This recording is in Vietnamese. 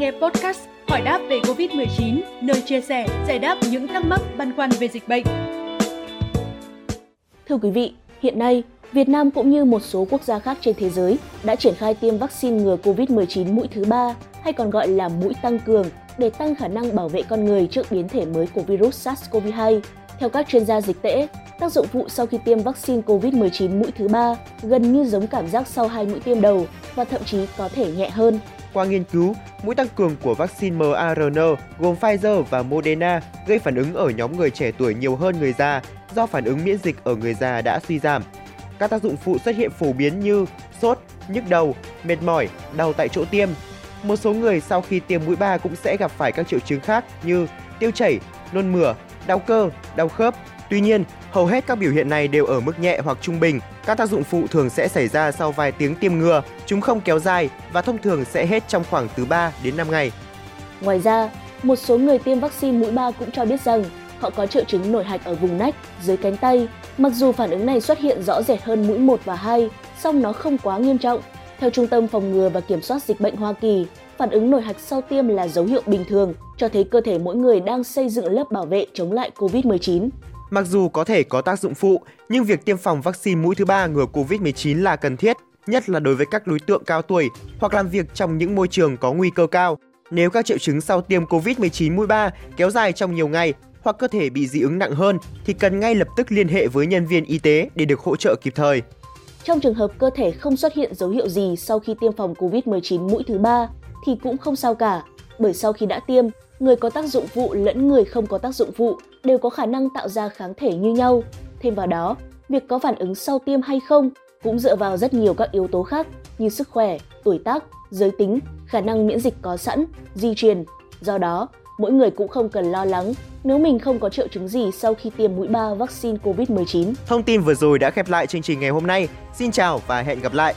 nghe podcast Hỏi đáp về Covid-19, nơi chia sẻ, giải đáp những thắc mắc băn khoăn về dịch bệnh. Thưa quý vị, hiện nay, Việt Nam cũng như một số quốc gia khác trên thế giới đã triển khai tiêm vaccine ngừa COVID-19 mũi thứ ba hay còn gọi là mũi tăng cường để tăng khả năng bảo vệ con người trước biến thể mới của virus SARS-CoV-2. Theo các chuyên gia dịch tễ, tác dụng phụ sau khi tiêm vaccine COVID-19 mũi thứ ba gần như giống cảm giác sau hai mũi tiêm đầu và thậm chí có thể nhẹ hơn. Qua nghiên cứu, mũi tăng cường của vaccine mRNA gồm Pfizer và Moderna gây phản ứng ở nhóm người trẻ tuổi nhiều hơn người già do phản ứng miễn dịch ở người già đã suy giảm. Các tác dụng phụ xuất hiện phổ biến như sốt, nhức đầu, mệt mỏi, đau tại chỗ tiêm. Một số người sau khi tiêm mũi 3 cũng sẽ gặp phải các triệu chứng khác như tiêu chảy, nôn mửa, đau cơ, đau khớp. Tuy nhiên, hầu hết các biểu hiện này đều ở mức nhẹ hoặc trung bình. Các tác dụng phụ thường sẽ xảy ra sau vài tiếng tiêm ngừa, chúng không kéo dài và thông thường sẽ hết trong khoảng từ 3 đến 5 ngày. Ngoài ra, một số người tiêm vaccine mũi 3 cũng cho biết rằng họ có triệu chứng nổi hạch ở vùng nách, dưới cánh tay. Mặc dù phản ứng này xuất hiện rõ rệt hơn mũi 1 và 2, song nó không quá nghiêm trọng. Theo Trung tâm Phòng ngừa và Kiểm soát Dịch bệnh Hoa Kỳ, phản ứng nổi hạch sau tiêm là dấu hiệu bình thường, cho thấy cơ thể mỗi người đang xây dựng lớp bảo vệ chống lại COVID-19. Mặc dù có thể có tác dụng phụ, nhưng việc tiêm phòng vaccine mũi thứ ba ngừa COVID-19 là cần thiết, nhất là đối với các đối tượng cao tuổi hoặc làm việc trong những môi trường có nguy cơ cao. Nếu các triệu chứng sau tiêm COVID-19 mũi 3 kéo dài trong nhiều ngày hoặc cơ thể bị dị ứng nặng hơn thì cần ngay lập tức liên hệ với nhân viên y tế để được hỗ trợ kịp thời. Trong trường hợp cơ thể không xuất hiện dấu hiệu gì sau khi tiêm phòng COVID-19 mũi thứ ba thì cũng không sao cả, bởi sau khi đã tiêm, người có tác dụng phụ lẫn người không có tác dụng phụ đều có khả năng tạo ra kháng thể như nhau. Thêm vào đó, việc có phản ứng sau tiêm hay không cũng dựa vào rất nhiều các yếu tố khác như sức khỏe, tuổi tác, giới tính, khả năng miễn dịch có sẵn, di truyền. Do đó, mỗi người cũng không cần lo lắng nếu mình không có triệu chứng gì sau khi tiêm mũi 3 vaccine COVID-19. Thông tin vừa rồi đã khép lại chương trình ngày hôm nay. Xin chào và hẹn gặp lại!